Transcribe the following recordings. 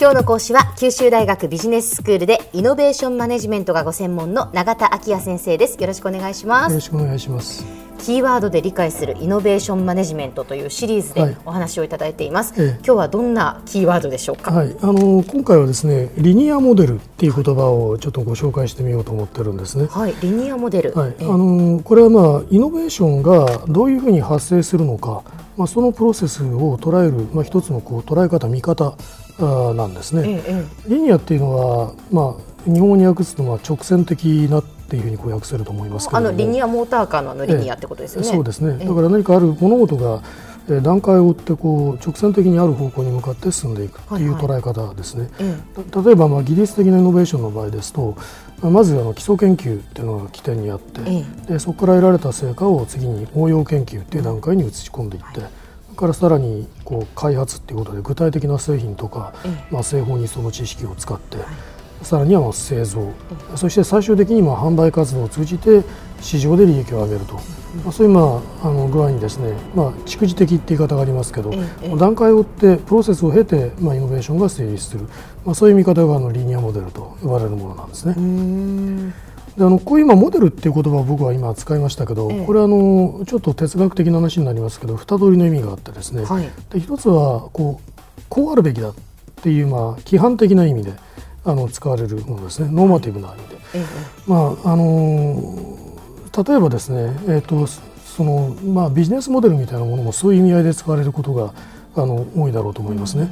今日の講師は九州大学ビジネススクールでイノベーションマネジメントがご専門の永田昭也先生です。よろしくお願いします。よろしくお願いします。キーワードで理解するイノベーションマネジメントというシリーズでお話をいただいています、はい、今日はどんなキーワードでしょうか、はい、あの今回はですねリニアモデルっていう言葉をちょっとご紹介してみようと思ってるんですね。はい。リニアモデル、はい、あのこれはまあイノベーションがどういうふうに発生するのかまあ、そのプロセスを捉える、まあ、一つのこう捉え方、見方なんですね、ええ、リニアっていうのは、まあ、日本語に訳すとは直線的なっていうふうにこう訳せると思いますけあのリニアモーターカーのリニアってことですよね。そうですね。だから何かある物事が段階を追ってこう直線的にある方向に向かって進んでいくという捉え方ですね、はいはい、例えばまあ技術的なイノベーションの場合ですとまずあの基礎研究っていうのが起点にあって、でそこから得られた成果を次に応用研究っていう段階に移し込んでいって、からさらにこう開発っていうことで具体的な製品とか、まあ、製法にその知識を使って、さらにはまあ製造、そして最終的にまあ販売活動を通じて市場で利益を上げると、まあ、そういうまああの具合にですね、まあ、蓄次的って言い方がありますけど、段階を追ってプロセスを経て、まあ、イノベーションが成立する、まあ、そういう見方があのリニアモデルと呼ばれるものなんですね。であのこういう今モデルっていう言葉を僕は今使いましたけど、ええ、これはあのちょっと哲学的な話になりますけど二通りの意味があってですね、はい、で一つはこうこうあるべきだっていうまあ規範的な意味であの使われるものですね。ノーマティブな意味で、え、まああの例えばですね、えーとそのまあ、ビジネスモデルみたいなものもそういう意味合いで使われることがあの多いだろうと思いますね。うん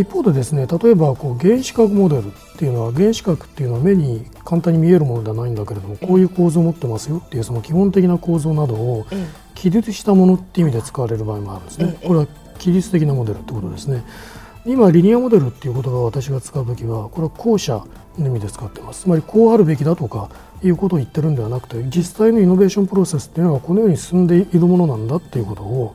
一方でですね例えばこう原子核モデルっていうのは原子核っていうのは目に簡単に見えるものではないんだけれどもこういう構造を持ってますよっていうその基本的な構造などを記述したものっていう意味で使われる場合もあるんですね。これは記述的なモデルってことですね。今リニアモデルっていう言葉を私が使う時はこれは後者の意味で使ってます。つまりこうあるべきだとかいうことを言ってるんではなくて実際のイノベーションプロセスっていうのはこのように進んでいるものなんだっていうことを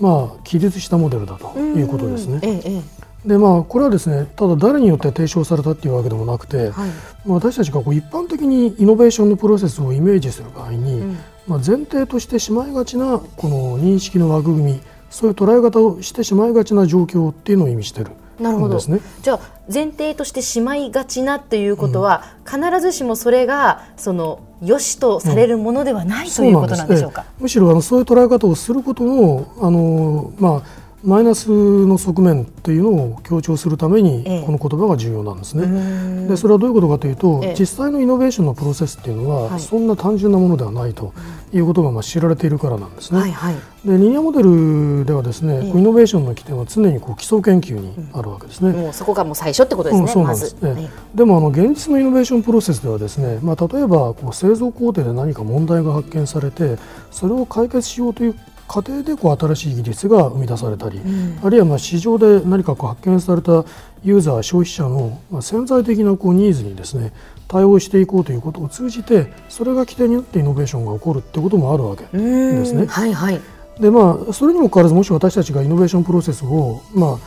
まあ記述したモデルだということですね。ええでまあ、これはですねただ誰によって提唱されたっていうわけでもなくて、はい、私たちがこう一般的にイノベーションのプロセスをイメージする場合に、うん、まあ、前提としてしまいがちなこの認識の枠組みそういう捉え方をしてしまいがちな状況っていうのを意味してるなるほど、ね、じゃあ前提としてしまいがちなということは、うん、必ずしもそれがその良しとされるものではない、うん、ということなんでしょうか？むしろあのそういう捉え方をすることもあの、まあマイナスの側面というのを強調するためにこの言葉が重要なんですね。でそれはどういうことかというと、実際のイノベーションのプロセスっていうのは、そんな単純なものではないということがまあ知られているからなんですね。はいはい、でリニアモデルではですね、イノベーションの起点は常にこう基礎研究にあるわけですね。もうそこがもう最初ってことですね。うん、そうなんです、ねでもあの現実のイノベーションプロセスではですね、まあ例えばこう製造工程で何か問題が発見されて、それを解決しようという過程でこう新しい技術が生み出されたり、うん、あるいはまあ市場で何かこう発見されたユーザー消費者のまあ潜在的なこうニーズにですね対応していこうということを通じてそれが起点によってイノベーションが起こるってこともあるわけですね。はいはい、でまあそれにもかかわらずもし私たちがイノベーションプロセスをまあ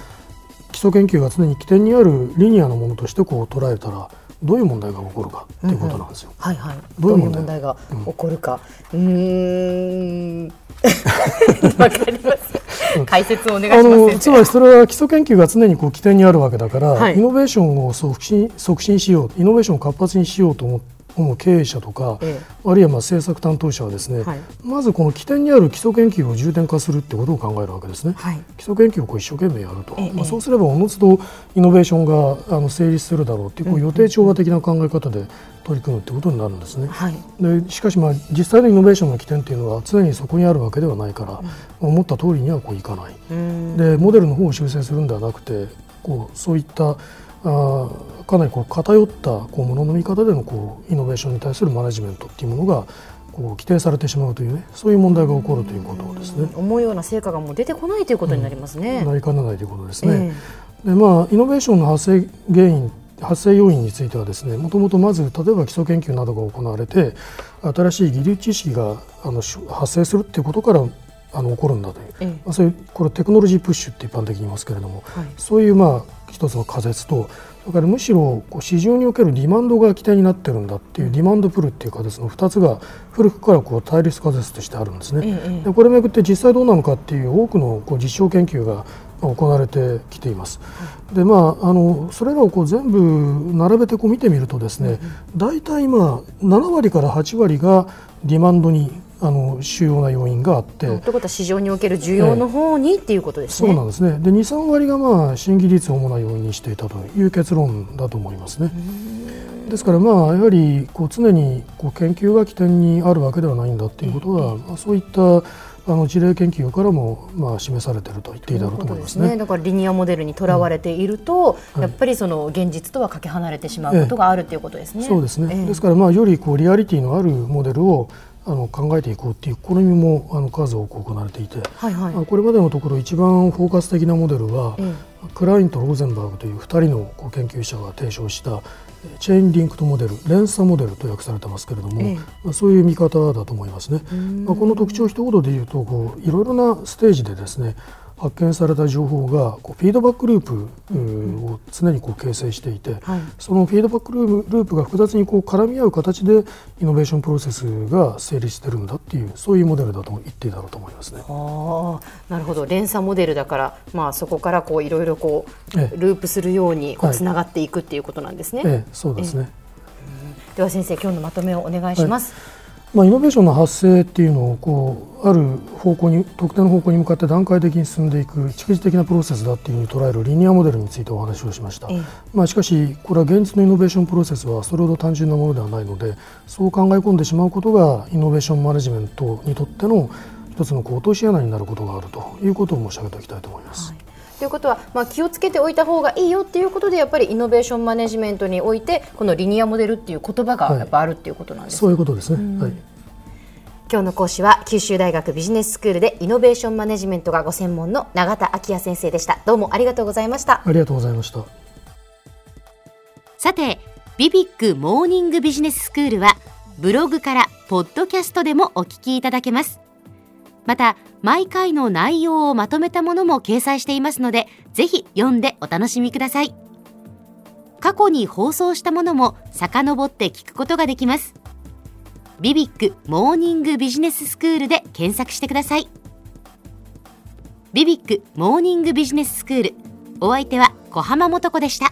基礎研究が常に起点にあるリニアのものとしてこう捉えたらどういう問題が起こるかということなんですよ。うんうん、はいはい。どういう問題が？起こるか。うん。わかります。解説をお願いします、つまりそれは基礎研究が常にこう起点にあるわけだから、はい、イノベーションを促進促進しよう、イノベーションを活発にしようと思って。主経営者とか、ええ、あるいはまあ政策担当者はですね、はい、まずこの起点にある基礎研究を重点化するってことを考えるわけですね、はい、基礎研究をこう一生懸命やると、え、まあ、そうすればおのずとイノベーションがあの成立するだろうっていうこう予定調和的な考え方で取り組むってことになるんですね、はい、でしかしまあ実際のイノベーションの起点っていうのは常にそこにあるわけではないから、うん、思った通りにはこういかない、でモデルの方を修正するんではなくてこうそういったあかなりこう偏ったこうものの見方でのこうイノベーションに対するマネジメントっていうものがこう規定されてしまうというねそういう問題が起こるということですね。思うような成果がもう出てこないということになりますね。うん、なりかねないということですね。えー、でまあイノベーションの発生原因発生要因についてはですねもともとまず例えば基礎研究などが行われて新しい技術知識があの発生するということからあの起こるんだという、ええ、まあ、そういうこれテクノロジープッシュって一般的に言いますけれども、はい、そういうまあ一つの仮説とだからむしろこう市場におけるディマンドが起点になってるんだっていうディマンドプルっていう仮説の2つが古くからこう対立仮説としてあるんですね。え、でこれをめぐって実際どうなのかっていう多くのこう実証研究が行われてきています。でまあ、あのそれらをこう全部並べてこう見てみるとですね、大体まあ7割から8割がディマンドにあの主要な要因があって。ということは市場における需要の方に、えっていうことですね。そうなんですね。で2、3割がまあ新技術を主な要因にしていたという結論だと思いますね。ですからまあやはりこう常にこう研究が起点にあるわけではないんだということは、まあ、そういったあの事例研究からもまあ示されていると言っていいだろうと思いますね。ねだからリニアモデルにとらわれていると、うん、やっぱりその現実とはかけ離れてしまうことがあるということですね。ええ、そうですね。え、ですからまあよりこうリアリティのあるモデルをあの考えていこうという試みもあの数多く行われていて、はいはい、これまでのところ一番フォーカス的なモデルは、クラインとローゼンバーグという2人の研究者が提唱したチェーンリンクトモデル連鎖モデルと訳されてますけれども、ええ、まあ、そういう見方だと思いますね。まあ、この特徴一言で言うとこういろいろなステージでですね発見された情報がこうフィードバックループを常にこう形成していて、はい、そのフィードバックループが複雑にこう絡み合う形でイノベーションプロセスが成立してるんだっていうそういうモデルだと言っていいだろうと思いますね。あなるほど。連鎖モデルだから、まあ、そこからこういろいろこう、ええ、ループするようにこうつながっていくっていうことなんですね。ええ、そうですね、では先生今日のまとめをお願いします。はいまあ、イノベーションの発生っていうのをこうある方向に特定の方向に向かって段階的に進んでいく蓄次的なプロセスだっていうふうに捉えるリニアモデルについてお話をしました、まあ、しかしこれは現実のイノベーションプロセスはそれほど単純なものではないのでそう考え込んでしまうことがイノベーションマネジメントにとっての一つの落とし穴になることがあるということを申し上げておきたいと思います。はいということは、まあ、気をつけておいた方がいいよっていうことでやっぱりイノベーションマネジメントにおいてこのリニアモデルっていう言葉がやっぱあるっていうことなんですか、はい、そういうことですね。はい。今日の講師は九州大学ビジネススクールでイノベーションマネジメントがご専門の永田昭也先生でした。どうもありがとうございました。ありがとうございました。さてビビックモーニングビジネススクールはブログからポッドキャストでもお聞きいただけますまた毎回の内容をまとめたものも掲載していますのでぜひ読んでお楽しみください。過去に放送したものも遡って聞くことができます。ビビックモーニングビジネススクールで検索してください。ビビックモーニングビジネススクールお相手は小浜もとこでした。